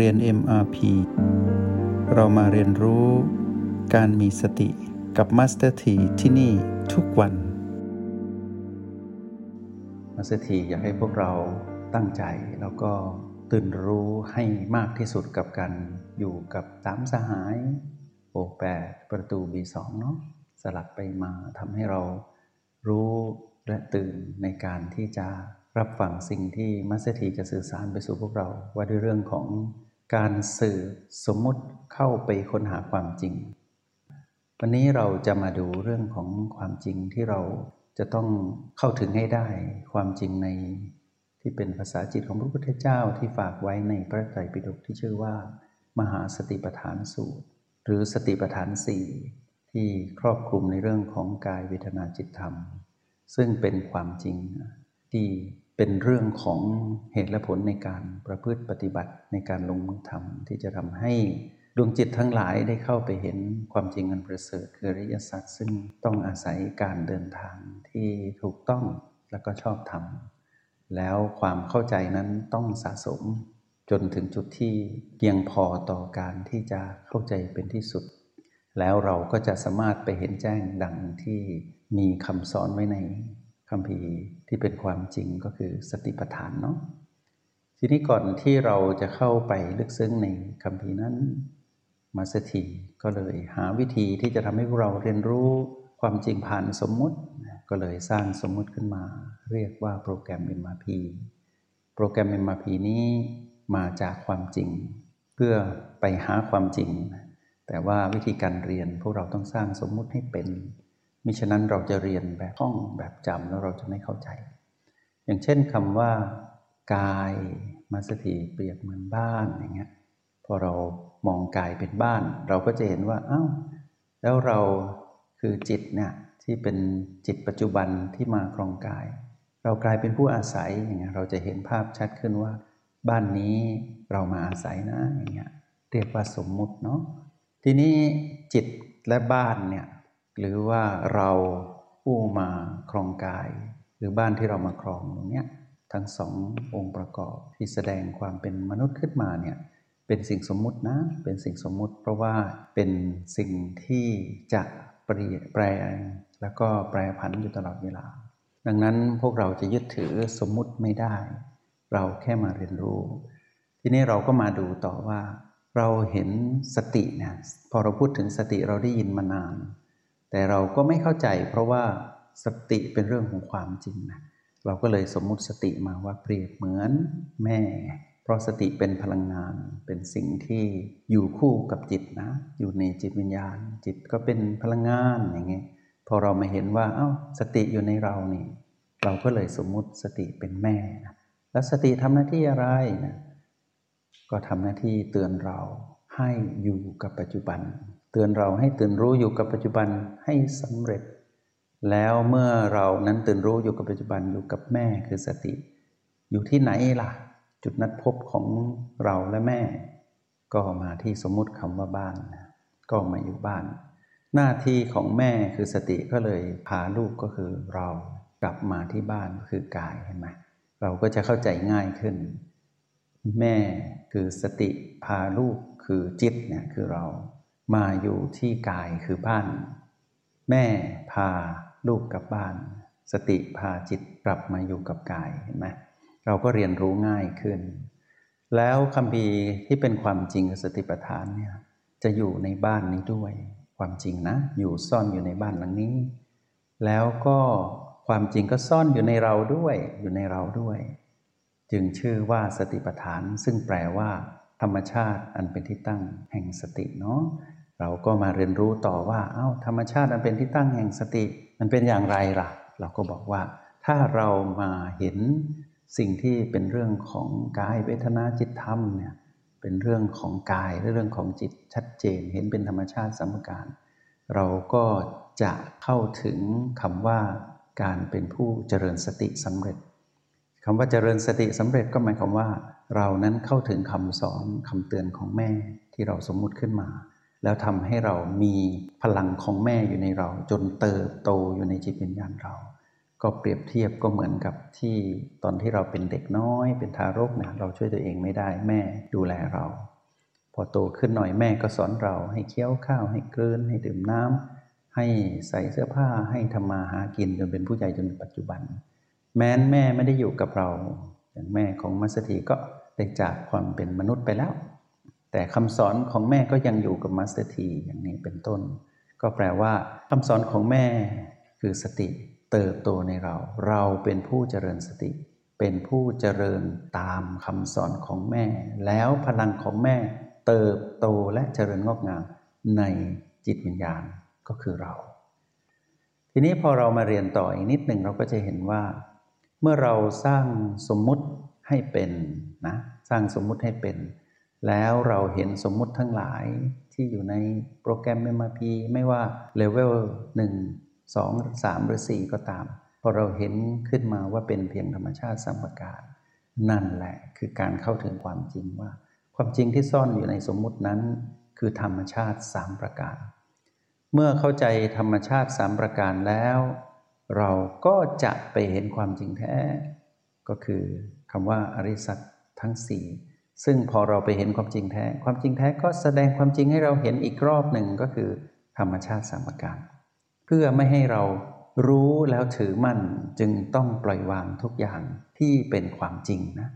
เรียน MRP เรามาเรียนรู้การมีสติกับ Master T ที่ที่นี่ทุกวัน Master T อยากให้พวกเราตั้งใจแล้วก็ตื่นรู้ให้มากที่สุดกับการอยู่กับสามสหายโอแปดประตู B2 เนาะสลับไปมาทำให้เรารู้และตื่นในการที่จะ รับฟังสิ่งที่มัสถีจะสื่อสารไปสู่พวกเรา ว่าด้วยเรื่องของการสื่อสมมุติเข้าไปค้นหาความจริง วันนี้เราจะมาดูเรื่องของความจริงที่เราจะต้องเข้าถึงให้ได้ความจริงในที่เป็นภาษาจิตของพระพุทธเจ้าที่ฝากไว้ในพระไตรปิฎกที่ชื่อว่า มหาสติปัฏฐานสูตร หรือสติปัฏฐานสี่ที่ครอบคลุมในเรื่องของกายเวทนาจิตธรรม ซึ่งเป็นความจริงที่ เป็นเรื่องของเหตุและผลในการประพฤติปฏิบัติในการลงมือทำที่จะทำให้ดวงจิตทั้งหลายได้เข้าไปเห็นความจริงอันประเสริฐคืออริยสัจซึ่งต้องอาศัยการเดินทางที่ถูกต้องและก็ชอบทำแล้วความเข้าใจนั้นต้องสะสม จนถึงจุดที่เพียงพอต่อการที่จะเข้าใจเป็นที่สุด แล้วเราก็จะสามารถไปเห็นแจ้งดังที่มีคำสอนไว้ใน คำพีที่เป็นความจริงก็คือสติปัฏฐานเนาะทีนี้ก่อนที่เราจะเข้าไปลึกซึ้งในคำพีนั้นมาสถีก็เลยหาวิธีที่จะทำให้พวกเราเรียนรู้ความจริงผ่านสมมุติ ก็เลยสร้างสมมุติขึ้นมา เรียกว่าโปรแกรม MRP โปรแกรม MRP นี้มาจากความจริง เพื่อไปหาความจริง แต่ว่าวิธีการเรียนพวกเราต้องสร้างสมมุติให้เป็น มิฉะนั้นเราจะเรียนแบบท่องแบบจำแล้วเราจะไม่เข้าใจ อย่างเช่นคำว่ากายมาสถีเปรียบเหมือนบ้านอย่างเงี้ยพอเรามองกายเป็นบ้าน เราก็จะเห็นว่าอ้าวแล้วเราคือจิตเนี่ยที่เป็นจิตปัจจุบันที่มาครองกาย เรากลายเป็นผู้อาศัยอย่างเงี้ยเราจะเห็นภาพชัดขึ้นว่า บ้านนี้เรามาอาศัยนะอย่างเงี้ยเรียกว่าสมมุติเนาะทีนี้จิตและบ้านเนี่ย หรือว่าเราผู้มาครองกาย หรือบ้านที่เรามาครองตรงนี้ทั้งสององค์ประกอบที่แสดงความเป็นมนุษย์ขึ้นมาเนี่ยเป็นสิ่งสมมุตินะ เป็นสิ่งสมมุติ เพราะว่าเป็นสิ่งที่จะเปลี่ยนแปลงแล้วก็แปรผันอยู่ตลอดเวลา ดังนั้นพวกเราจะยึดถือสมมุติไม่ได้ เราแค่มาเรียนรู้ ทีนี้เราก็มาดูต่อว่า เราเห็นสติเนี่ยพอเราพูดถึงสติเราได้ยินมานาน แต่เราก็ไม่เข้าใจ เพราะว่าสติเป็นเรื่องของความจริงนะเราก็เลยสมมุติสติมาว่าเปรียบเหมือนแม่ เพราะสติเป็นพลังงานเป็นสิ่งที่อยู่คู่กับจิตนะ อยู่ในจิตวิญญาณ จิตก็เป็นพลังงานอย่างเงี้ยพอเรามาเห็นว่าเอา้าสติอยู่ในเรานี่เราก็เลยสมมุติสติเป็นแม่นะแล้วสติทำหน้าที่อะไรนะก็ทำหน้าที่เตือนเราให้อยู่กับปัจจุบัน เตือนเราให้ตื่นรู้อยู่กับปัจจุบันให้สำเร็จ แล้วเมื่อเรานั้นตื่นรู้อยู่กับปัจจุบันอยู่กับแม่คือสติ อยู่ที่ไหนล่ะ จุดนัดพบของเราและแม่ ก็มาที่สมมุติคำว่าบ้านก็มาอยู่บ้าน หน้าที่ของแม่คือสติก็เลยพาลูกก็คือเรากลับมาที่บ้านคือกายเห็นไหมเราก็จะเข้าใจง่ายขึ้น แม่คือสติพาลูกคือจิตเนี่ยคือเรา มาอยู่ที่กายคือบ้าน แม่พาลูกกลับบ้าน สติพาจิตกลับมาอยู่กับกายเห็นไหมเราก็เรียนรู้ง่ายขึ้น แล้วคำพีที่เป็นความจริงสติปัฏฐานเนี่ยจะอยู่ในบ้านนี้ด้วย ความจริงนะ อยู่ซ่อนอยู่ในบ้านหลังนี้ แล้วก็ความจริงก็ซ่อนอยู่ในเราด้วยอยู่ในเราด้วย จึงชื่อว่าสติปัฏฐานซึ่งแปลว่า ธรรมชาติอันเป็นที่ตั้งแห่งสติเนาะ เราก็มาเรียนรู้ต่อว่าเอา้าธรรมชาติมันเป็นที่ตั้งแห่งสติ มันเป็นอย่างไรล่ะ เราก็บอกว่า ถ้าเรามาเห็นสิ่งที่เป็นเรื่องของกายเวทนาจิตธรรมเนี่ยเป็นเรื่องของกายและเรื่องของจิตชัดเจน เห็นเป็นธรรมชาติสมการ เราก็จะเข้าถึงคำว่าการเป็นผู้เจริญสติสำเร็จคำว่าเจริญสติสำเร็จก็หมายความว่า เรานั้นเข้าถึงคำสอนคำเตือนของแม่ที่เราสมมุติขึ้นมา แล้วทำให้เรามีพลังของแม่อยู่ในเรา จนเติบโตอยู่ในจิตวิญญาณเรา ก็เปรียบเทียบก็เหมือนกับที่ตอนที่เราเป็นเด็กน้อย เป็นทารกนะเราช่วยตัวเองไม่ได้แม่ดูแลเรา พอโตขึ้นหน่อยแม่ก็สอนเราให้เคี้ยวข้าว ให้กลืนให้ดื่มน้ำให้ใส่เสื้อผ้าให้ทำมาหากินจนเป็นผู้ใหญ่จนปัจจุบัน แม้นแม่ไม่ได้อยู่กับเรา อย่างแม่ของมัสถีก็ได้จากความเป็นมนุษย์ไปแล้ว แต่คำสอนของแม่ก็ยังอยู่กับมัสถีอย่างนี้เป็นต้น ก็แปลว่าคำสอนของแม่คือสติเติบโตในเรา เราเป็นผู้เจริญสติ เป็นผู้เจริญตามคำสอนของแม่ แล้วพลังของแม่เติบโตและเจริญงอกงามในจิตวิญญาณก็คือเรา ทีนี้พอเรามาเรียนต่ออีกนิดหนึ่งเราก็จะเห็นว่า เมื่อเราสร้างสมมุติให้เป็นนะสร้างสมมุติให้เป็น แล้วเราเห็นสมมุติทั้งหลายที่อยู่ในโปรแกรม MRP ไม่ว่าเลเวล1สองสามหรือสี่ก็ตาม พอเราเห็นขึ้นมาว่าเป็นเพียงธรรมชาติสัมปการนั่นแหละคือการเข้าถึงความจริงว่า ความจริงที่ซ่อนอยู่ในสมมุตินั้น คือธรรมชาติสามประการ เมื่อเข้าใจธรรมชาติสามประการแล้ว เราก็จะไปเห็นความจริงแท้ ก็คือคำว่าอริสัตทั้งสี่ ซึ่งพอเราไปเห็นความจริงแท้ ความจริงแท้ก็แสดงความจริงให้เราเห็นอีกรอบหนึ่งก็คือ ธรรมชาติสามการ เพื่อไม่ให้เรารู้แล้วถือมั่นจึงต้องปล่อยวางทุกอย่างที่เป็นความจริงนะ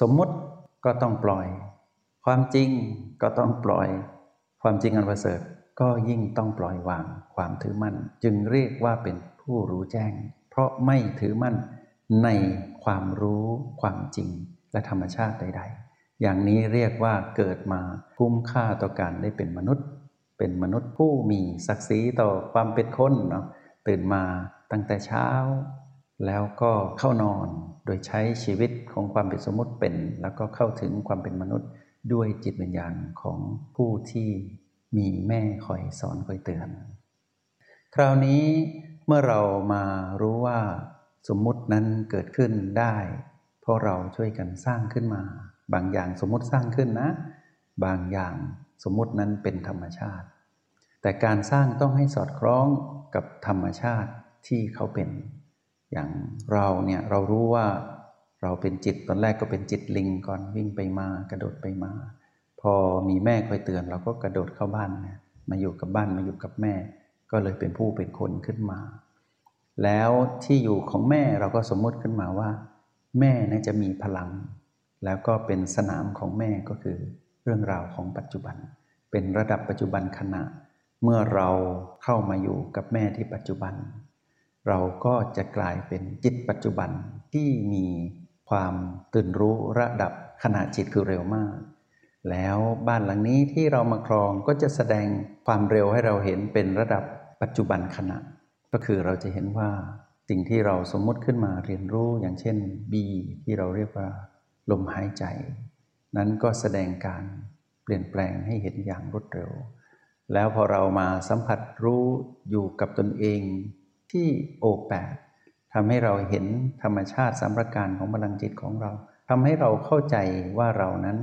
สมมุติก็ต้องปล่อย ความจริงก็ต้องปล่อย ความจริงอันประเสริฐก็ยิ่งต้องปล่อยวางความถือมั่น จึงเรียกว่าเป็นผู้รู้แจ้ง เพราะไม่ถือมั่นในความรู้ความจริงและธรรมชาติใด ๆ อย่างนี้เรียกว่าเกิดมาคุ้มค่าต่อการได้เป็นมนุษย์ เป็นมนุษย์ผู้มีศักดิ์ศรีต่อความเป็นคนเนาะตื่นมาตั้งแต่เช้า แล้วก็เข้านอนโดยใช้ชีวิตของความเป็นสมมติเป็น แล้วก็เข้าถึงความเป็นมนุษย์ด้วยจิตวิญญาณของผู้ที่มีแม่คอยสอนคอยเตือน คราวนี้เมื่อเรามารู้ว่าสมมุตินั้นเกิดขึ้นได้ เพราะเราช่วยกันสร้างขึ้นมา บางอย่างสมมติสร้างขึ้นนะ บางอย่างสมมตินั้นเป็นธรรมชาติ แต่การสร้างต้องให้สอดคล้องกับธรรมชาติที่เขาเป็น อย่างเราเนี่ยเรารู้ว่าเราเป็นจิตตอนแรกก็เป็นจิตลิงก่อนวิ่งไปมากระโดดไปมา พอมีแม่คอยเตือนเราก็กระโดดเข้าบ้านนมาอยู่กับบ้านมาอยู่กับแม่ ก็เลยเป็นผู้เป็นคนขึ้นมา แล้วที่อยู่ของแม่เราก็สมมติขึ้นมาว่า แม่น่าจะมีพลัง แล้วก็เป็นสนามของแม่ก็คือ เรื่องราวของปัจจุบัน เป็นระดับปัจจุบันขณะ เมื่อเราเข้ามาอยู่กับแม่ที่ปัจจุบัน เราก็จะกลายเป็นจิตปัจจุบันที่มีความตื่นรู้ระดับขณะจิตคือเร็วมาก แล้วบ้านหลังนี้ที่เรามาครองก็จะแสดงความเร็วให้เราเห็นเป็นระดับปัจจุบันขณะ ก็คือเราจะเห็นว่าสิ่งที่เราสมมติขึ้นมาเรียนรู้อย่างเช่น B ที่เราเรียกว่า ลมหายใจ นั้นก็แสดงการเปลี่ยนแปลงให้เห็นอย่างรวดเร็ว แล้วพอเรามาสัมผัสรู้อยู่กับตนเองที่โอแปดทำให้เราเห็นธรรมชาติสามประการของพลังจิตของเราทำให้เราเข้าใจว่าเรานั้น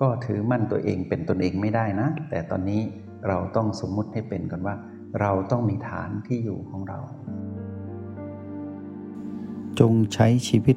ก็ถือมั่นตัวเองเป็นตนเองไม่ได้นะ แต่ตอนนี้เราต้องสมมุติให้เป็นก่อนว่า เราต้องมีฐานที่อยู่ของเรา จงใช้ชีวิต